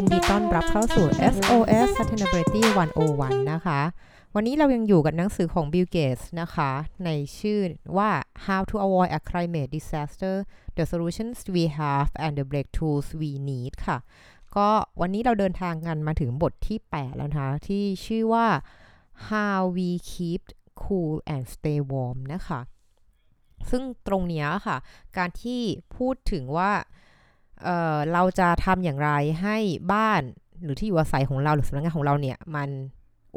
ยินดีต้อนรับเข้าสู่ SOS Sustainability 101 นะคะ วันนี้เรายังอยู่กับหนังสือของ Bill Gates นะคะ ในชื่อว่า How to Avoid a Climate Disaster the Solutions We Have and the Breakthroughs We Need ค่ะ ก็วันนี้เราเดินทางกันมาถึงบทที่ 8 แล้วนะคะ ที่ชื่อว่า How We Keep Cool and Stay Warm นะคะ ซึ่งตรงนี้ค่ะ การที่พูดถึงว่า เเราจะทำอย่างไรให้บ้านหรือที่อยู่อาศัยของเราหรือสำนักงานของเราเนี่ยมัน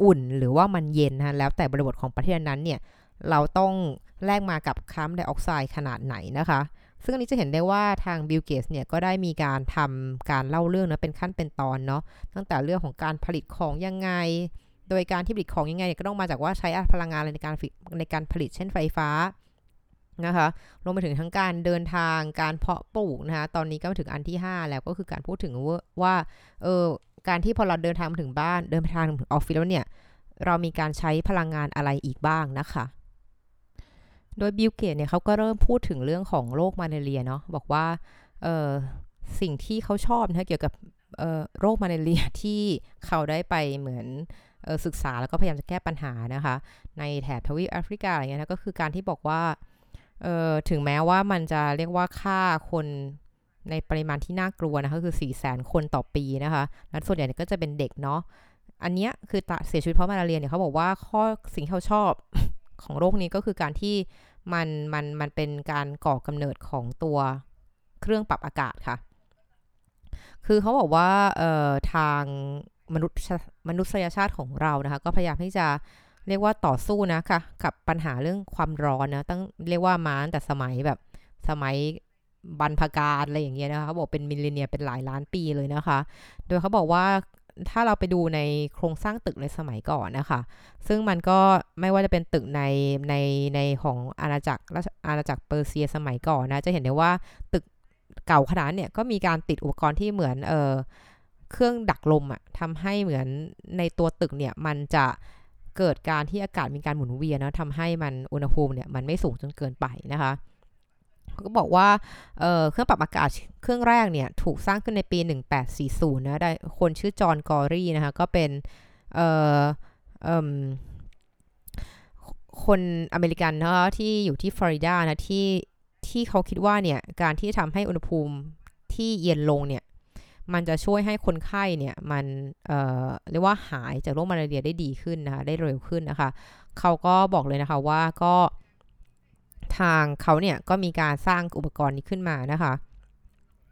อุ่นหรือว่ามันเย็นนะแล้วแต่บริบทของประเทศนั้นเนี่ยเราต้องแลกมากับคาร์บอนไดออกไซด์ขนาดไหนนะคะ ซึ่งอันนี้จะเห็นได้ว่าทางบิลเกตส์เนี่ยก็ได้มีการทำการเล่าเรื่องนะเป็นขั้นเป็นตอนเนาะตั้งแต่เรื่องของการผลิตของยังไง โดยการที่ผลิตของยังไงเนี่ยก็ต้องมาจากว่าใช้พลังงานอะไรในการในการผลิตเช่นไฟฟ้า นะคะรวมไปถึงทั้งการเดินทางการเพาะปลูกนะคะตอนนี้ก็มาถึงอันที่ 5 แล้วก็คือการพูดถึงว่าเออการที่พอเราเดินทางมาถึงบ้านเดินทางถึงออฟฟิศแล้วเนี่ยเรามีการใช้พลังงานอะไรอีกบ้างนะคะ โดยบิลเกตเนี่ยเขาก็เริ่มพูดถึงเรื่องของโรคมาเรียเนาะบอกว่าเออสิ่งที่เขาชอบนะเกี่ยวกับโรคมาเรียที่เขาได้ไปเหมือนศึกษาแล้วก็พยายามจะแก้ปัญหานะคะ ในแถบทวีปแอฟริกาอะไรเงี้ยนะก็คือการที่บอกว่า เอ่อถึงแม้ว่ามันจะเรียกว่าฆ่าคนในปริมาณที่น่ากลัวนะคะคือ 4 0 0แสนคนต่อปีนะคะและส่วนใหญ่ก็จะเป็นเด็กเนาะอันนี้คือเสียชีวิตเพราะมาลาเรียเนี่ยเขาบอกว่าข้อสิ่งที่เขาชอบของโรคนี้ก็คือการที่มันมันมันเป็นการก่อกำเนิดของตัวเครื่องปรับอากาศค่ะ คือเขาบอกว่าเอ่อทางมนุษย์มนุษยชาติของเรานะคะ ก็พยายามที่จะ เรียกว่าต่อสู้นะค่ะกับปัญหาเรื่องความร้อนนะตั้งเรียกว่ามาตั้งแต่สมัยแบบสมัยบรรพกาลอะไรอย่างเงี้ยนะคะบอกเป็นมิลเลนเนียเป็นหลายล้านปีเลยนะคะ โดยเขาบอกว่าถ้าเราไปดูในโครงสร้างตึกในสมัยก่อนนะคะ ซึ่งมันก็ไม่ว่าจะเป็นตึกในในในของอาณาจักรอาณาจักรเปอร์เซียสมัยก่อนนะ จะเห็นได้ว่าตึกเก่าขนาดเนี่ยก็มีการติดอุปกรณ์ที่เหมือนเออเครื่องดักลมอะทำให้เหมือนในตัวตึกเนี่ยมันจะ เกิดการที่อากาศมีการหมุนเวียนนะทำให้มันอุณหภูมิเนี่ยมันไม่สูงจนเกินไปนะคะก็บอกว่าเเครื่องปรับอากาศเครื่องแรกเนี่ยถูกสร้างขึ้นในปี 1840 นะได้คนชื่อจอห์นกอรี่นะคะก็เป็นคนอเมริกันนะที่อยู่ที่ฟลอริดานะที่ที่เขาคิดว่าเนี่ยการที่ทำให้อุณหภูมิที่เย็นลงเนี่ย มันจะช่วยให้คนไข้เนี่ยมันเอ่อเรียกว่าหายจากโรคมาลาเรียได้ดีขึ้นนะคะได้เร็วขึ้นนะคะ เขาก็บอกเลยนะคะว่าก็ทางเขาเนี่ยก็มีการสร้างอุปกรณ์นี้ขึ้นมานะคะ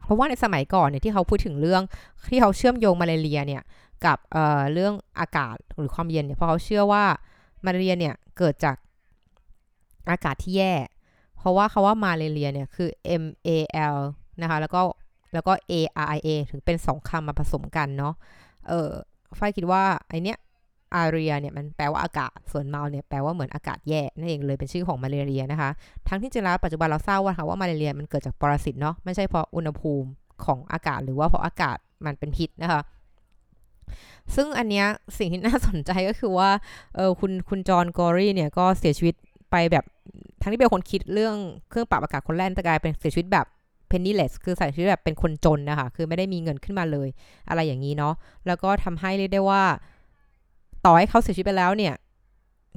เพราะว่าในสมัยก่อนเนี่ยที่เขาพูดถึงเรื่องที่เขาเชื่อมโยงมาลาเรียเนี่ยกับเอ่อเรื่องอากาศหรือความเย็นเนี่ยเพราะเขาเชื่อว่ามาลาเรียเนี่ยเกิดจากอากาศที่แย่ เพราะว่าเขาว่ามาลาเรียเนี่ยคือ M A L นะคะแล้วก็ แล้วก็ A R I A ถึงเป็นสองคำมาผสมกันเนาะ เออฝ้ายคิดว่าไอเนี้ยอาเรียเนี่ยมันแปลว่าอากาศ ส่วนเมาเนี่ยแปลว่าเหมือนอากาศแย่นั่นเองเลยเป็นชื่อของมาเรียนะคะ ทั้งที่จริงแล้วปัจจุบันเราทราบว่าค่ะว่ามาเลเรียมันเกิดจากปรสิตเนาะ ไม่ใช่เพราะอุณหภูมิของอากาศ หรือว่าเพราะอากาศมันเป็นพิษนะคะ ซึ่งอันเนี้ยสิ่งที่น่าสนใจก็คือว่า เออคุณคุณจอห์นกอรี่เนี่ยก็เสียชีวิตไปแบบทั้งที่เป็นคนคิดเรื่องเครื่องปรับอากาศคนแรกแต่กลายเป็นเสียชีวิตแบบ penniless คือเสียชีวิตแบบเป็นคนจนนะคะ คือไม่ได้มีเงินขึ้นมาเลย อะไรอย่างนี้เนาะ แล้วก็ทำให้เรียกได้ว่า ต่อให้เขาเสียชีวิตไปแล้วเนี่ย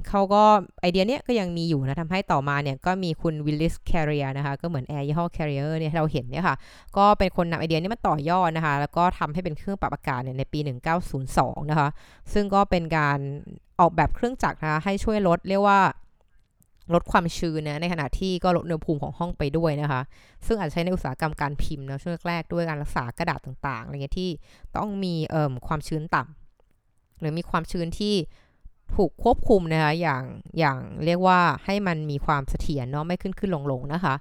เขาก็ไอเดียเนี้ยก็ยังมีอยู่นะทำให้ต่อมาเนี่ยก็มีคุณวิลลิสแคริเออร์นะคะ ก็เหมือนแอร์ยี่ห้อแคริเออร์เนี่ยเราเห็นเนี่ยค่ะ ก็เป็นคนนำไอเดียนี้มาต่อยอดนะคะ แล้วก็ทำให้เป็นเครื่องปรับอากาศเนี่ยในปี 1902 นะคะ ซึ่งก็เป็นการออกแบบเครื่องจักรนะคะให้ช่วยลดเรียกว่า ลดความชื้นนะในขณะที่ก็ลดอุณหภูมิของห้องไปด้วยนะคะ ซึ่งอาจจะใช้ในอุตสาหกรรมการพิมพ์นะช่วงแรกด้วยการรักษากระดาษต่างๆอะไรเงี้ยที่ต้องมีเอ่อความชื้นต่ำหรือมีความชื้นที่ถูกควบคุมนะคะอย่างอย่างเรียกว่าให้มันมีความเสถียรเนาะไม่ขึ้นขึ้นลงลงนะคะ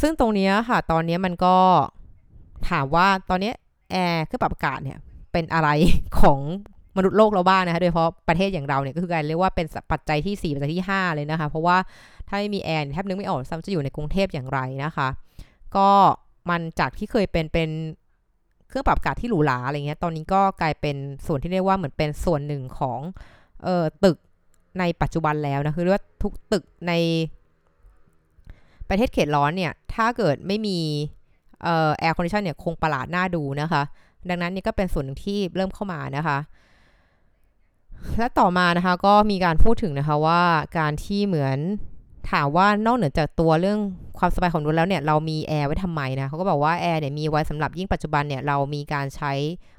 ซึ่งตรงนี้ค่ะ ตอนนี้มันก็ถามว่าตอนนี้แอร์เครื่องปรับอากาศเนี่ยเป็นอะไรของ มนุษย์โลกเราบ้างนะคะโดยเฉพาะประเทศอย่างเราเนี่ยก็คือการเรียกว่าเป็นปัจจัยที่ 4 ปัจจัยที่ 5 เลยนะคะ เพราะว่าถ้าไม่มีแอร์แทบนึกไม่ออกซ้ำจะอยู่ในกรุงเทพอย่างไรนะคะ ก็มันจากที่เคยเป็นเป็นเครื่องปรับอากาศที่หรูหราอะไรเงี้ยตอนนี้ก็กลายเป็นส่วนที่เรียกว่าเหมือนเป็นส่วนหนึ่งของเอ่อตึกในปัจจุบันแล้วนะคือเรียกว่าทุกตึกในประเทศเขตร้อนเนี่ยถ้าเกิดไม่มีเอ่อ air condition เนี่ยคงประหลาดน่าดูนะคะ ดังนั้นนี่ก็เป็นส่วนหนึ่งที่เริ่มเข้ามานะคะ และต่อมานะคะก็มีการพูดถึงนะคะว่าการที่เหมือนถามว่านอกเหนือจากตัวเรื่องความสบายของรถแล้วเนี่ยเรามีแอร์ไว้ทำไมนะเขาก็บอกว่าแอร์เนี่ยมีไว้สำหรับยิ่งปัจจุบันเนี่ยเรามีการใช้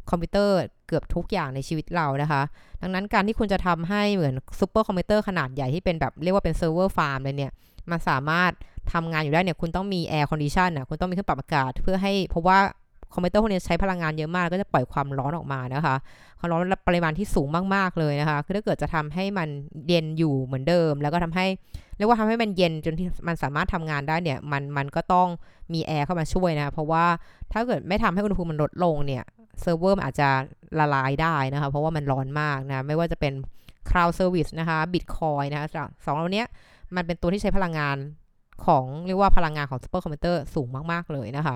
คอมพิวเตอร์เกือบทุกอย่างในชีวิตเรานะคะ ดังนั้นการที่คุณจะทำให้เหมือนซูเปอร์คอมพิวเตอร์ขนาดใหญ่ที่เป็นแบบเรียกว่าเป็น server farm เลยเนี่ยมันสามารถทำงานอยู่ได้เนี่ยคุณต้องมี air condition นะคุณต้องมีเครื่องปรับอากาศเพื่อให้เพราะว่า คอมพิวเตอร์พวกนี้ใช้พลังงานเยอะมากก็จะปล่อยความร้อนออกมานะคะความร้อนปริมาณที่สูงมากๆเลยนะคะคือถ้าเกิดจะทำให้มันเย็นอยู่เหมือนเดิม แล้วก็ทำให้เรียกว่าทำให้มันเย็นจนที่มันสามารถทำงานได้เนี่ยมันมันก็ต้องมีแอร์เข้ามาช่วยนะเพราะว่าถ้าเกิดไม่ทำให้อุณหภูมิมันลดลงเนี่ยเซิร์ฟเวอร์อาจจะละลายได้นะคะเพราะว่ามันร้อนมากนะไม่ว่าจะเป็น Cloud Service นะคะ Bitcoin นะคะของเหล่านี้มันเป็นตัวที่ใช้พลังงานของเรียกว่าพลังงานของซูเปอร์คอมพิวเตอร์สูงมาก ๆ เลยนะคะ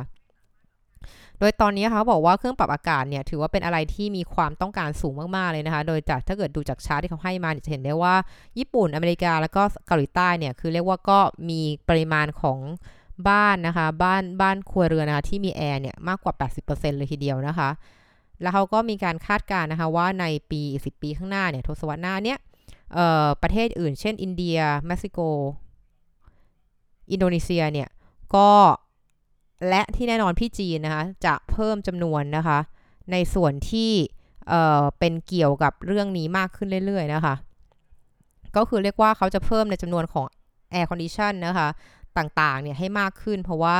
โดยตอนนี้เขาบอกว่าเครื่องปรับอากาศเนี่ยถือว่าเป็นอะไรที่มีความต้องการสูงมากๆเลยนะคะ โดยจากถ้าเกิดดูจากชาร์ตที่เขาให้มาจะเห็นได้ว่าญี่ปุ่นอเมริกาแล้วก็เกาหลีใต้เนี่ยคือเรียกว่าก็มีปริมาณของบ้านนะคะ บ้านบ้านครัวเรือนนะคะที่มีแอร์เนี่ยมากกว่า 80%เลยทีเดียวนะคะ แล้วเขาก็มีการคาดการณ์นะคะว่าในปี10ปีข้างหน้าเนี่ยทศวรรษหน้าเนี่ยประเทศอื่น เช่น อินเดียเม็กซิโก อินโดนีเซียเนี่ยก็ และที่แน่นอนพี่จีนนะคะจะเพิ่มจำนวนนะคะ ในส่วนที่เอ่อเป็นเกี่ยวกับเรื่องนี้มากขึ้นเรื่อย ๆ นะคะ ก็คือเรียกว่าเขาจะเพิ่มในจำนวนของ air condition นะคะ ต่างๆ เนี่ยให้มากขึ้น เพราะว่า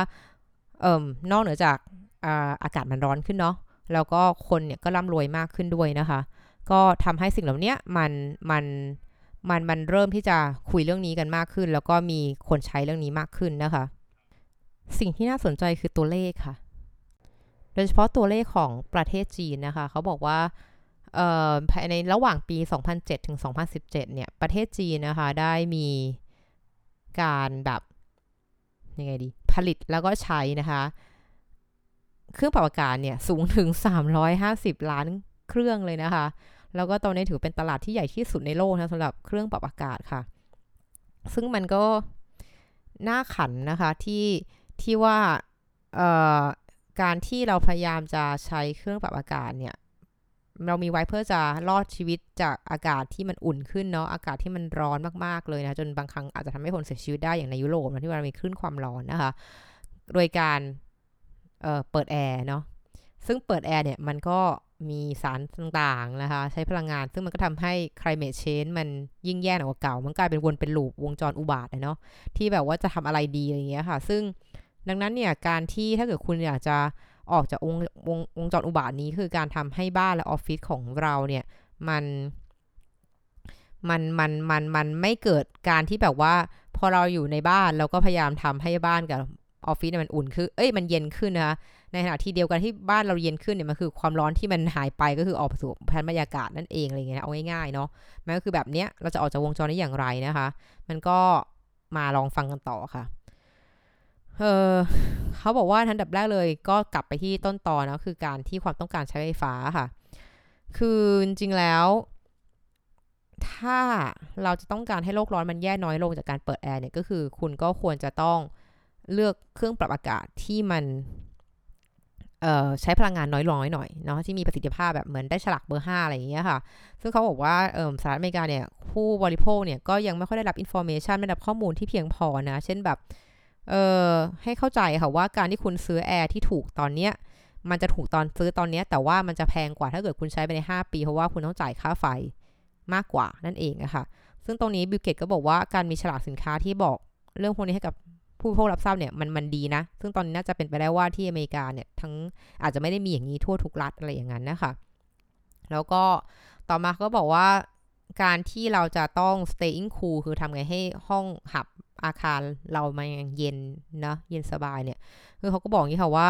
เอ่อนอกเหนือจากอากาศมันร้อนขึ้นเนาะแล้วก็คนเนี่ยก็ร่ำรวยมากขึ้นด้วยนะคะ ก็ทำให้สิ่งเหล่านี้มันมันมันมันเริ่มที่จะคุยเรื่องนี้กันมากขึ้น แล้วก็มีคนใช้เรื่องนี้มากขึ้นนะคะ สิ่งที่น่าสนใจคือตัวเลขค่ะ โดยเฉพาะตัวเลขของประเทศจีนนะคะ เขาบอกว่าภายในระหว่างปี 2007 ถึง 2017 เนี่ย ประเทศจีนนะคะ ได้มีการแบบยังไงดี ผลิตแล้วก็ใช้นะคะ เครื่องปรับอากาศเนี่ย สูงถึง 350 ล้านเครื่องเลยนะคะ แล้วก็ตอนนี้ถือเป็นตลาดที่ใหญ่ที่สุดในโลกนะสำหรับเครื่องปรับอากาศค่ะ ซึ่งมันก็น่าขันนะคะที่ ที่ว่าการที่เราพยายามจะใช้เครื่องปรับอากาศเนี่ยเรามีไว้เพื่อจะรอดชีวิตจากอากาศที่มันอุ่นขึ้นเนาะอากาศที่มันร้อนมากๆเลยนะจนบางครั้งอาจจะทำให้คนเสียชีวิตได้อย่างในยุโรปนะที่มันมีคลื่นความร้อนนะคะ โดยการเเปิดแอร์เนาะซึ่งเปิดแอร์เนี่ยมันก็มีสารต่างๆนะคะ ใช้พลังงาน ซึ่งมันก็ทำให้ climate change มันยิ่งแย่หนักกว่าเก่า มันกลายเป็นวนเป็นลูปวงจรอุบาทเนาะที่แบบว่าจะทำอะไรดีอะไรเงี้ยค่ะ ซึ่ง ดังนั้นเนี่ยการที่ถ้าเกิดคุณอยากจะออกจากวงวงวงจรอุบาทนี้คือการทำให้บ้านและออฟฟิศของเราเนี่ยมันมันมันมันมันไม่เกิดการที่แบบว่า พอเราอยู่ในบ้านเราก็พยายามทำให้บ้านกับออฟฟิศมันอุ่นคือเอ้ยมันเย็นขึ้นนะคะในขณะที่เดียวกันที่บ้านเราเย็นขึ้นเนี่ยมันคือความร้อนที่มันหายไปก็คือออกสู่แผนบรรยากาศนั่นเองอะไรเงี้ยเอาง่ายๆเนาะมันก็คือแบบเนี้ยเราจะออกจากวงจรนี้อย่างไรนะคะ มันก็มาลองฟังกันต่อค่ะ เออเขาบอกว่าทันดับแรกเลยก็กลับไปที่ต้นตอนะคือการที่ความต้องการใช้ไฟฟ้าค่ะ คือจริงแล้ว ถ้าเราจะต้องการให้โลกร้อนมันแย่น้อยลงจากการเปิดแอร์เนี่ยก็คือ คุณก็ควรจะต้องเลือกเครื่องปรับอากาศที่มันใช้พลังงานน้อยลงหน่อยเนาะที่มีประสิทธิภาพแบบเหมือนได้ฉลากเบอร์ 5 อะไรอย่างเงี้ยค่ะ ซึ่งเขาบอกว่าสหรัฐอเมริกาเนี่ยผู้บริโภคเนี่ยก็ยังไม่ค่อยได้รับ information ไม่ได้รับข้อมูลที่เพียงพอนะ เช่นแบบ เอ่อให้เข้าใจค่ะว่าการที่คุณซื้อแอร์ที่ถูกตอนเนี้ยมันจะถูกตอนซื้อตอนนี้แต่ว่ามันจะแพงกว่าถ้าเกิดคุณใช้ไปใน 5 ปี เพราะว่าคุณต้องจ่ายค่าไฟมากกว่านั่นเองอะคะซึ่งตรงนี้บิลเกตส์ก็บอกว่าการมีฉลากสินค้าที่บอกเรื่องพวกนี้ให้กับผู้บริโภครับทราบเนี่ยมันมันดีนะ ซึ่งตอนนี้น่าจะเป็นไปได้ว่าที่อเมริกาเนี่ยทั้งอาจจะไม่ได้มีอย่างนี้ทั่วทุกรัฐอะไรอย่างนั้นนะคะแล้วก็ต่อมาก็บอกว่า การที่เราจะต้อง staying cool คือทำไงให้ห้องหับอาคารเรามันเย็นนะเย็นสบายเนี่ยคือเขาก็บอกอย่างนี้ค่ะว่า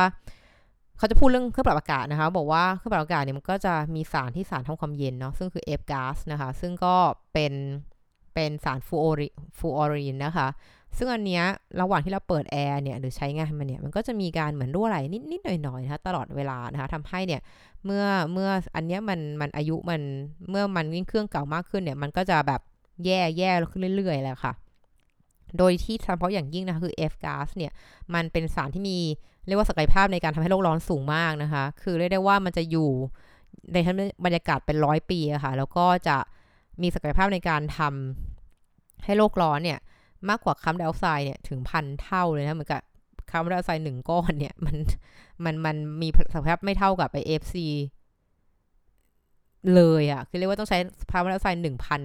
เขาจะพูดเรื่องเครื่องปรับอากาศนะคะ บอกว่าเครื่องปรับอากาศเนี่ยมันก็จะมีสารที่สารทำความเย็นเนาะซึ่งคือ F ก๊าซนะคะ ซึ่งก็เป็นเป็นสารฟลูออรีฟลูออรีนนะคะซึ่งอันเนี้ยระหว่างที่เราเปิดแอร์เนี่ยหรือใช้งานมันเนี่ยมันก็จะมีการเหมือนรั่วไหลนิดๆหน่อยๆนะคะตลอดเวลานะคะทำให้เนี่ยเมื่อเมื่ออันเนี้ยมันมันอายุมันเมื่อมันวิ่งเครื่องเก่ามากขึ้นเนี่ยมันก็จะแบบแย่แย่ขึ้นเรื่อยๆแล้วค่ะ โดยที่เฉพาะอย่างยิ่งนะคะคือ F gas เนี่ยมันเป็นสารที่มีเรียกว่าศักยภาพในการทำให้โลกร้อนสูงมากนะคะ คือเรียกได้ว่ามันจะอยู่ในชั้นบรรยากาศเป็นร้อยปีอะค่ะ แล้วก็จะมีศักยภาพในการทำให้โลกร้อนเนี่ย มากกว่าคาร์บอนไดออกไซด์เนี่ยถึงพันเท่าเลยนะเหมือนกับคาร์บอนไดออกไซด์หนึ่งก้อนเนี่ยมันมันมันมีศักยภาพไม่เท่ากับไป FC เลยอะคือเรียกว่าต้องใช้คาร์บอนไดออกไซด์หนึ่งพัน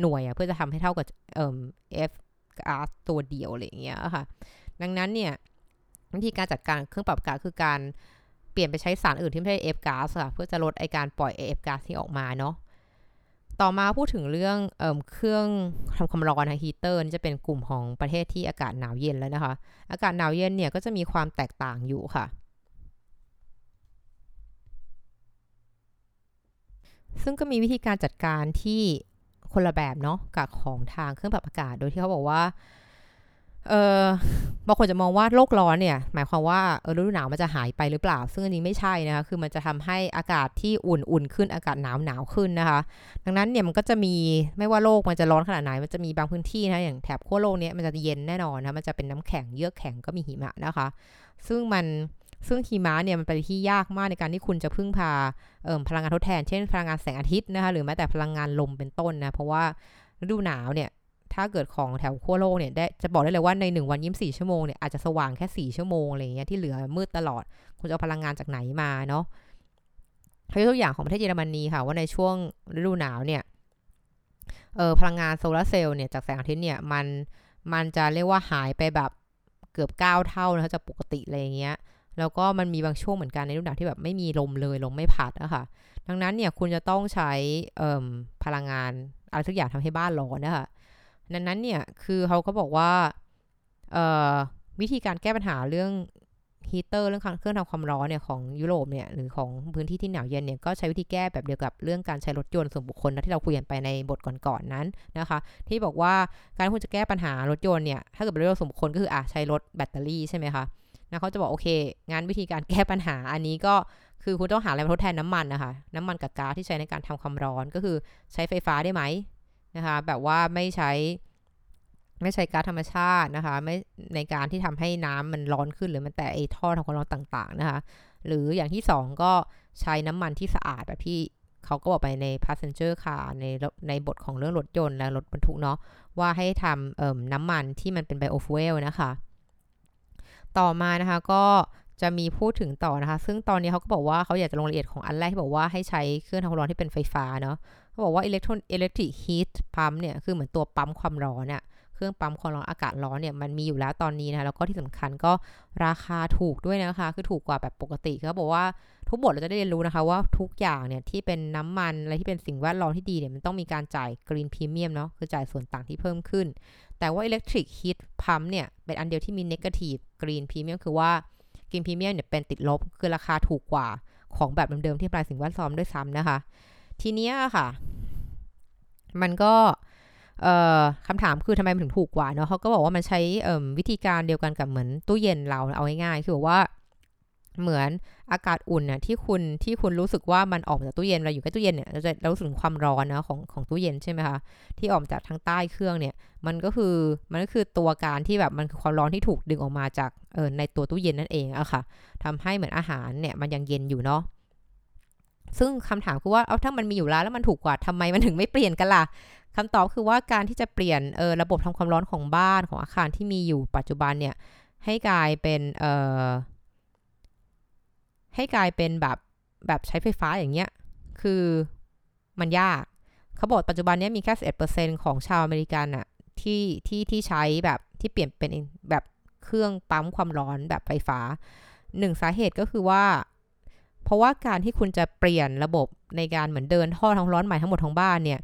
หน่วยอะเพื่อจะทำให้เท่ากับเอ่อ F ก๊าซตัวเดียวอะไรอย่างเงี้ยค่ะ ดังนั้นเนี่ยวิธีการจัดการเครื่องปรับอากาศคือการเปลี่ยนไปใช้สารอื่นที่ไม่ใช่ F ก๊าซค่ะเพื่อจะลดไอ้การปล่อย F ก๊าซที่ออกมาเนาะ ต่อมาพูดถึงเรื่องเอเครื่องทำความร้อนนะฮีเตอร์นี่จะเป็นกลุ่มของประเทศที่อากาศหนาวเย็นแล้วนะคะ อากาศหนาวเย็นเนี่ยก็จะมีความแตกต่างอยู่ค่ะ ซึ่งก็มีวิธีการจัดการที่คนละแบบเนาะกับของทางเครื่องปรับอากาศ โดยที่เขาบอกว่า เออบางคนจะมองว่าโลกร้อนเนี่ย หมายความว่าเออฤดูหนาวมันจะหายไปหรือเปล่า ซึ่งอันนี้ไม่ใช่นะคะ คือมันจะทำให้อากาศที่อุ่นอุ่นขึ้นอากาศหนาวหนาวขึ้นนะคะ ดังนั้นเนี่ยมันก็จะมีไม่ว่าโลกมันจะร้อนขนาดไหน มันจะมีบางพื้นที่นะอย่างแถบขั้วโลกเนี้ยมันจะเย็นแน่นอนนะมันจะเป็นน้ำแข็งเยือกแข็งก็มีหิมะนะคะ ซึ่งมันซึ่งหิมะเนี่ยมันเป็นที่ยากมากในการที่คุณจะพึ่งพาพลังงานทดแทน เช่น พลังงานแสงอาทิตย์นะคะหรือแม้แต่พลังงานลมเป็นต้นนะเพราะว่าฤดูหนาวเนี่ย ถ้าเกิดของแถวขั้วโลกเนี่ยได้จะบอกได้เลยว่าใน 1 วันยี่สี่ชั่วโมงเนี่ยอาจจะสว่างแค่4ชั่วโมงอะไรเงี้ยที่เหลือมืดตลอด คุณจะเอาพลังงานจากไหนมาเนาะเขายกตัวอย่างของประเทศเยอรมนีค่ะว่าในช่วงฤดูหนาวเนี่ยเออพลังงานโซลาเซลล์เนี่ยจากแสงอาทิตย์เนี่ยมันมันจะเรียกว่าหายไปแบบเกือบ 9 เท่านะคะจากปกติอะไรเงี้ยแล้วก็มันมีบางช่วงเหมือนกันในฤดูหนาวที่แบบไม่มีลมเลยลมไม่พัดอะค่ะ ดังนั้นเนี่ยคุณจะต้องใช้พลังงานอะไรทุกอย่างทำให้บ้านร้อนนะคะ ดังนั้นเนี่ยคือเขาก็บอกว่าวิธีการแก้ปัญหาเรื่องฮีเตอร์เรื่องเครื่องทำความร้อนเนี่ยของยุโรปเนี่ยหรือของพื้นที่ที่หนาวเย็นเนี่ยก็ใช้วิธีแก้แบบเดียวกับเรื่องการใช้รถยนต์ส่วนบุคคลนะที่เราคุยกันไปในบทก่อนๆนนั้นนะคะ ที่บอกว่าการคุณจะแก้ปัญหารถยนต์เนี่ยถ้าเกิดเป็นรถส่วนบุคคลก็คืออะใช้รถแบตเตอรี่ใช่ไหมคะนะเขาจะบอกโอเคงานวิธีการแก้ปัญหาอันนี้ก็คือคุณต้องหาอะไรมาทดแทนน้ำมันนะคะน้ำมันกับก๊าซที่ใช้ในการทำความร้อนก็คือใช้ไฟฟ้าได้ไหม นะคะแบบว่าไม่ใช้ไม่ใช้ก๊าซธรรมชาตินะคะไม่ในการที่ทำให้น้ำมันร้อนขึ้นหรือมันแต่ไอท่อทำความร้อนต่างๆนะคะหรืออย่างที่ 2 ก็ใช้น้ำมันที่สะอาดแบบที่เขาก็บอกไปใน passenger car ในในบทของเรื่องรถยนต์และรถบรรทุกเนาะว่าให้ทำน้ำมันที่มันเป็นไบโอฟูเอลนะคะ ต่อมานะคะก็จะมีพูดถึงต่อนะคะ ซึ่งตอนนี้เขาก็บอกว่าเขาอยากจะลงรายละเอียดของอันแรกที่บอกว่าให้ใช้เครื่องทำความร้อนที่เป็นไฟฟ้าเนาะ เขาบอกว่า electron electric heat pump เนี่ยคือเหมือนตัวปั๊มความร้อนเนี่ยเครื่องปั๊มความร้อนอากาศร้อนเนี่ยมันมีอยู่แล้วตอนนี้นะคะแล้วก็ที่สำคัญก็ราคาถูกด้วยนะคะ คือถูกกว่าแบบปกติเขาบอกว่าทุกบทเราจะได้เรียนรู้นะคะว่าทุกอย่างเนี่ยที่เป็นน้ำมันอะไรที่เป็นสิ่งแวดล้อมที่ดีเนี่ยมันต้องมีการจ่าย green premium เนาะคือจ่ายส่วนต่างที่เพิ่มขึ้น แต่ว่า electric heat pump เนี่ยเป็นอันเดียวที่มี negative green premium คือว่า green premium เนี่ยเป็นติดลบคือราคาถูกกว่าของแบบเดิมๆที่ปลายสิ่งแวดล้อมด้วยซ้ำนะคะ ทีเนี้ยค่ะ มันก็คำถามคือทำไมมันถึงถูกกว่าเนาะเขาก็บอกว่ามันใช้วิธีการเดียวกันกับเหมือนตู้เย็นเราเอาง่ายๆคือว่าเหมือนอากาศอุ่นน่ะที่คุณที่คุณรู้สึกว่ามันออกมาจากตู้เย็นเราอยู่ใกล้ตู้เย็นเนี่ยเราจะเรารู้สึกความร้อนนะของของตู้เย็นใช่ไหมคะที่ออกมาจากทางใต้เครื่องเนี่ยมันก็คือมันก็คือตัวการที่แบบมันคือความร้อนที่ถูกดึงออกมาจากเออในตัวตู้เย็นนั่นเองอะค่ะทำให้เหมือนอาหารเนี่ยมันยังเย็นอยู่เนาะ ซึ่งคำถามคือว่าเอาถ้ามันมีอยู่แล้วแล้วมันถูกกว่าทำไมมันถึงไม่เปลี่ยนกันล่ะคำตอบคือว่าการที่จะเปลี่ยนเออระบบทำความร้อนของบ้านของอาคารที่มีอยู่ปัจจุบันเนี่ยให้กลายเป็นเออให้กลายเป็นแบบแบบใช้ไฟฟ้าอย่างเงี้ยคือมันยากเขาบอกปัจจุบันนี้มีแค่11%ของชาวอเมริกันอะที่ที่ที่ใช้แบบที่เปลี่ยนเป็นแบบเครื่องปั๊มความร้อนแบบไฟฟ้าหนึ่งสาเหตุก็คือว่า เพราะว่าการที่คุณจะเปลี่ยนระบบในการเหมือนเดินท่อทางร้อนใหม่ทั้งหมดของบ้านเนี่ย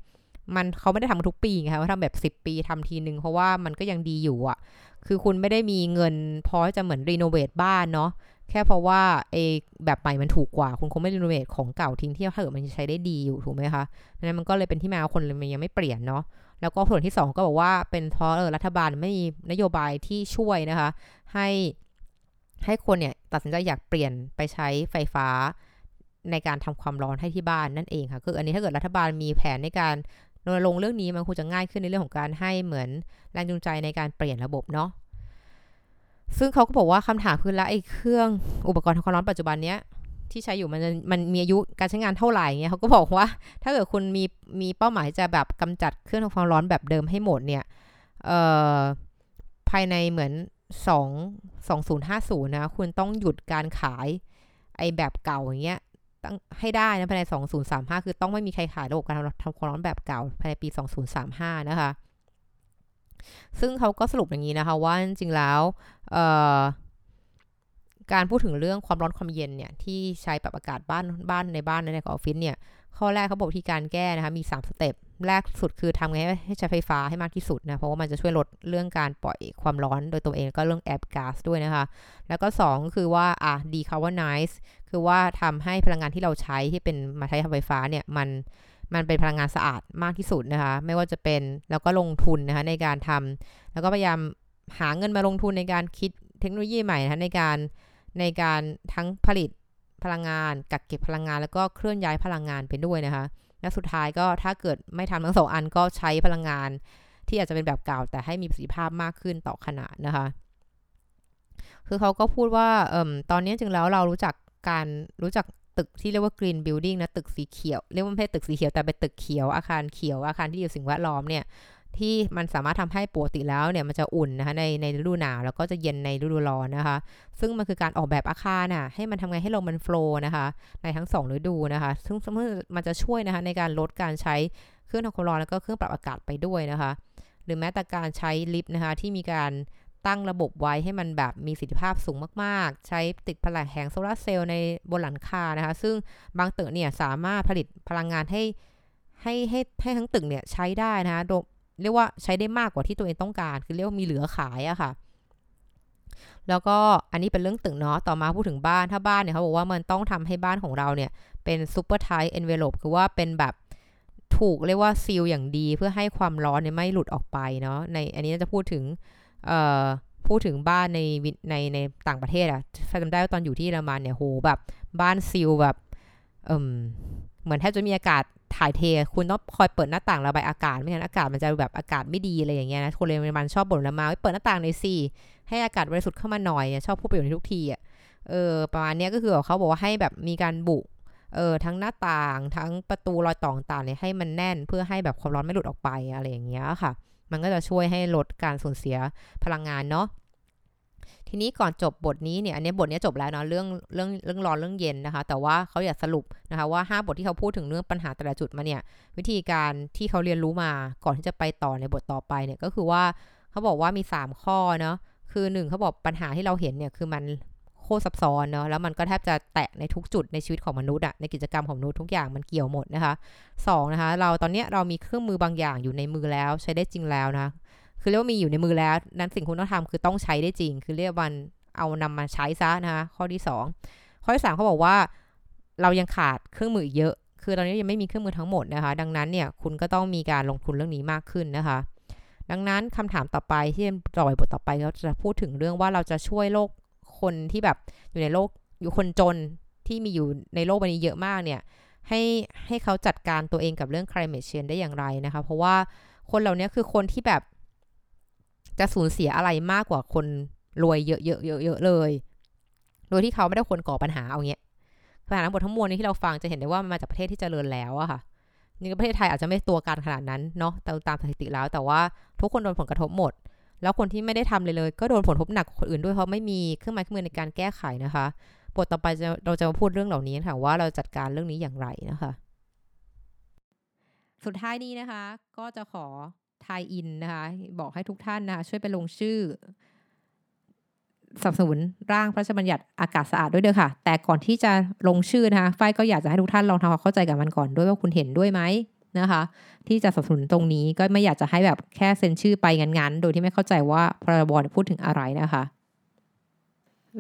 มันเขาไม่ได้ทำทุกปีไงคะว่าทำแบบ 10 ปีทำทีนึงเพราะว่ามันก็ยังดีอยู่อะคือคุณไม่ได้มีเงินพอจะเหมือนรีโนเวทบ้านเนาะแค่เพราะว่าไอ้แบบใหม่มันถูกกว่า คุณคงไม่รีโนเวทของเก่าทิ้งที่ถ้าเกิดมันใช้ได้ดีอยู่ถูกไหมคะนั้นมันก็เลยเป็นที่มาคนเลยมันยังไม่เปลี่ยนเนาะแล้วก็ผลที่ 2 ก็บอกว่าเป็นเพราะเออรัฐบาลไม่มีนโยบายที่ช่วยนะคะ ให้ ให้คนเนี่ยตัดสินใจอยากเปลี่ยนไปใช้ไฟฟ้าในการทำความร้อนให้ที่บ้านนั่นเองค่ะคืออันนี้ถ้าเกิดรัฐบาลมีแผนในการรณรงค์เรื่องนี้มันคงจะง่ายขึ้นในเรื่องของการให้เหมือนแรงจูงใจในการเปลี่ยนระบบเนาะซึ่งเขาก็บอกว่าคำถามคือแล้วไอ้เครื่องอุปกรณ์ทำความร้อนปัจจุบันเนี้ยที่ใช้อยู่มันมันมีอายุการใช้งานเท่าไหร่เงี้ยเขาก็บอกว่า ถ้าเกิดคุณมีมีเป้าหมายจะแบบกำจัดเครื่องทำความร้อนแบบเดิมให้หมดเนี่ยเอ่อภายในเหมือน 2 2050นะคุณต้องหยุดการขายไอแบบเก่าอย่างเงี้ยตั้งให้ได้นะภายใน 2035 คือต้องไม่มีใครขายระบบการทำความร้อนแบบเก่าภายในปี 2035 นะคะ ซึ่งเขาก็สรุปอย่างนี้นะคะว่าจริงแล้วการพูดถึงเรื่องความร้อนความเย็นเนี่ยที่ใช้ปรับอากาศบ้านบ้านในบ้านในออฟฟิศเนี่ย ข้อแรกเขาบอกที่การแก้นะคะมี 3 สเต็ปแรกสุดคือทำไงให้ใช้ไฟฟ้าให้มากที่สุดนะ เพราะว่ามันจะช่วยลดเรื่องการปล่อยความร้อนโดยตัวเองก็เรื่องแอบก๊าซด้วยนะคะ แล้วก็ 2 คือว่าอะ decarbonize คือว่าทำให้พลังงานที่เราใช้ที่เป็นมาใช้ทำไฟฟ้าเนี่ยมันมันเป็นพลังงานสะอาดมากที่สุดนะคะ ไม่ว่าจะเป็นแล้วก็ลงทุนนะคะในการทำแล้วก็พยายามหาเงินมาลงทุนในการคิดเทคโนโลยีใหม่นะคะในการในการทั้งผลิต พลังงาน กักเก็บพลังงาน แล้วก็เคลื่อนย้ายพลังงานไปด้วยนะคะ และสุดท้ายก็ถ้าเกิดไม่ทำทั้งสองอันก็ใช้พลังงาน ที่อาจจะเป็นแบบเก่า แต่ให้มีประสิทธิภาพมากขึ้นต่อขนาดนะคะ คือเขาก็พูดว่าออตอนนี้จริงแล้วเรารู้จักการรู้จักตึกที่เรียกว่า green building นะตึกสีเขียว เรียกว่าไม่ใช่ตึกสีเขียวแต่เป็นตึกเขียวอาคารเขียวอาคารที่อยู่สิ่งแวดล้อมเนี่ย ที่มันสามารถทำให้ปกติแล้วเนี่ยมันจะอุ่นนะคะในในฤดูหนาวแล้วก็จะเย็นในฤดูร้อนนะคะ ซึ่งมันคือการออกแบบอาคารน่ะให้มันทำไงให้ลมมันโฟล์นะคะ ในทั้ง 2 ฤดูนะคะ ซึ่งมันจะช่วยนะคะในการลดการใช้เครื่องทำความร้อนแล้วก็เครื่องปรับอากาศไปด้วยนะคะ หรือแม้แต่การใช้ลิฟต์นะคะที่มีการตั้งระบบไว้ให้มันแบบมีประสิทธิภาพสูงมากๆ ใช้ติดพลังแหงโซลาเซลล์ในบนหลังคานะคะ ซึ่งบางตึกเนี่ยสามารถผลิตพลังงานให้ให้ให้ให้ทั้งตึกเนี่ยใช้ได้นะคะ เรียกว่าใช้ได้มากกว่าที่ตัวเองต้องการ คือเรียกว่ามีเหลือขายอะค่ะ แล้วก็อันนี้เป็นเรื่องตึกเนาะต่อมาพูดถึงบ้านถ้าบ้านเนี่ยเขาบอกว่ามันต้องทำให้บ้านของเราเนี่ย เป็น super tight envelope คือว่าเป็นแบบถูกเรียกว่า seal อย่างดีเพื่อให้ความร้อนเนี่ยไม่หลุดออกไปเนาะในอันนี้จะพูดถึงเอ่อพูดถึงบ้านในในในต่างประเทศอะจำได้ว่าตอนอยู่ที่เยอรมันเนี่ยโหแบบบ้านซีลแบบเอ่มเหมือนแทบจะมีอากาศ ถ่ายเทคุณต้องคอยเปิดหน้าต่างระบายอากาศไม่งั้นอากาศมันจะแบบอากาศไม่ดีอะไรอย่างเงี้ยนะคนเรียนมันชอบบ่นละมาเปิดหน้าต่างในสี่ให้อากาศบริสุทธิ์เข้ามาหน่อยชอบพูดประโยชน์ทุกทีอะเออประมาณนี้ก็คือเขาบอกว่าให้แบบมีการบุเออทั้งหน้าต่างทั้งประตูรอยต่อต่างๆเนี่ยให้มันแน่นเพื่อให้แบบความร้อนไม่หลุดออกไปอะไรอย่างเงี้ยค่ะ มันก็จะช่วยให้ลดการสูญเสียพลังงานเนาะ ทีนี้ก่อนจบบทนี้เนี่ยอันนี้บทนี้จบแล้วเนาะเรื่องเรื่องเรื่องร้อนเรื่องเย็นนะคะ แต่ว่าเขาอยากสรุปนะคะว่า 5 บทที่เขาพูดถึงเรื่องปัญหาแต่ละจุดมาเนี่ย วิธีการที่เขาเรียนรู้มาก่อนที่จะไปต่อในบทต่อไปเนี่ยก็คือว่าเขาบอกว่ามี 3 ข้อเนาะคือ 1เขาบอกปัญหาที่เราเห็นเนี่ยคือมันโคตรซับซ้อนเนาะแล้วมันก็แทบจะแตะในทุกจุดในชีวิตของมนุษย์อะในกิจกรรมของมนุษย์ทุกอย่างมันเกี่ยวหมดนะคะ2นะคะเราตอนนี้เรามีเครื่องมือบางอย่างอยู่ในมือแล้วใช้ได้จริงแล้วนะ คือเรียกว่ามีอยู่ในมือแล้ว นั้นสิ่งคุณต้องทำคือต้องใช้ได้จริง คือเรียกวันเอานำมาใช้ซะนะคะข้อที่ 2 ข้อที่3เขาบอกว่าเรายังขาดเครื่องมือเยอะ คือตอนนี้ยังไม่มีเครื่องมือทั้งหมดนะคะ ดังนั้นเนี่ยคุณก็ต้องมีการลงทุนเรื่องนี้มากขึ้นนะคะ ดังนั้นคำถามต่อไปที่ต่อยบทต่อไปเขาจะพูดถึงเรื่องว่าเราจะช่วยโลกคนที่แบบอยู่ในโลกอยู่คนจนที่มีอยู่ในโลกใบนี้เยอะมากเนี่ยให้ให้เขาจัดการตัวเองกับเรื่อง climate change ได้อย่างไรนะคะ เพราะว่าคนเหล่านี้คือคนที่แบบ จะสูญเสียอะไรมากกว่าคนรวยเยอะๆเยอะๆเลย โดยที่เขาไม่ได้คนก่อปัญหาเอาเงี้ยปัญหาทั้งหมดทั้งมวลนี้ที่เราฟังจะเห็นได้ว่ามันมาจากประเทศที่เจริญแล้วอะค่ะนี่ประเทศไทยอาจจะไม่ตัวการขนาดนั้นเนาะแต่ตามสถิติแล้ว แต่ว่าทุกคนโดนผลกระทบหมด แล้วคนที่ไม่ได้ทำเลยเลย ก็โดนผลกระทบหนักคนอื่นด้วยเพราะไม่มีเครื่องไม้เครื่องมือในการแก้ไขนะคะบทต่อไปเราจะมาพูดเรื่องเหล่านี้ค่ะว่าเราจัดการเรื่องนี้อย่างไรนะคะ สุดท้ายนี้นะคะ ก็จะขอ ทายอินนะคะ บอกให้ทุกท่านนะคะช่วยไปลงชื่อสนับสนุนร่างพระราชบัญญัติอากาศสะอาดด้วยเด้อค่ะ แต่ก่อนที่จะลงชื่อนะคะฝ้ายก็อยากจะให้ทุกท่านลองทำความเข้าใจกับมันก่อนด้วยว่าคุณเห็นด้วยไหมนะคะ ที่จะสนับสนุนตรงนี้ก็ไม่อยากจะให้แบบแค่เซ็นชื่อไปงั้นๆ โดยที่ไม่เข้าใจว่าพรบพูดถึงอะไรนะคะ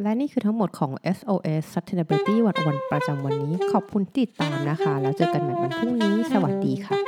และนี่คือทั้งหมดของ SOS Sustainability วันวันประจำวันนี้ ขอบคุณติดตามนะคะ แล้วเจอกันใหม่วันพรุ่งนี้ สวัสดีค่ะ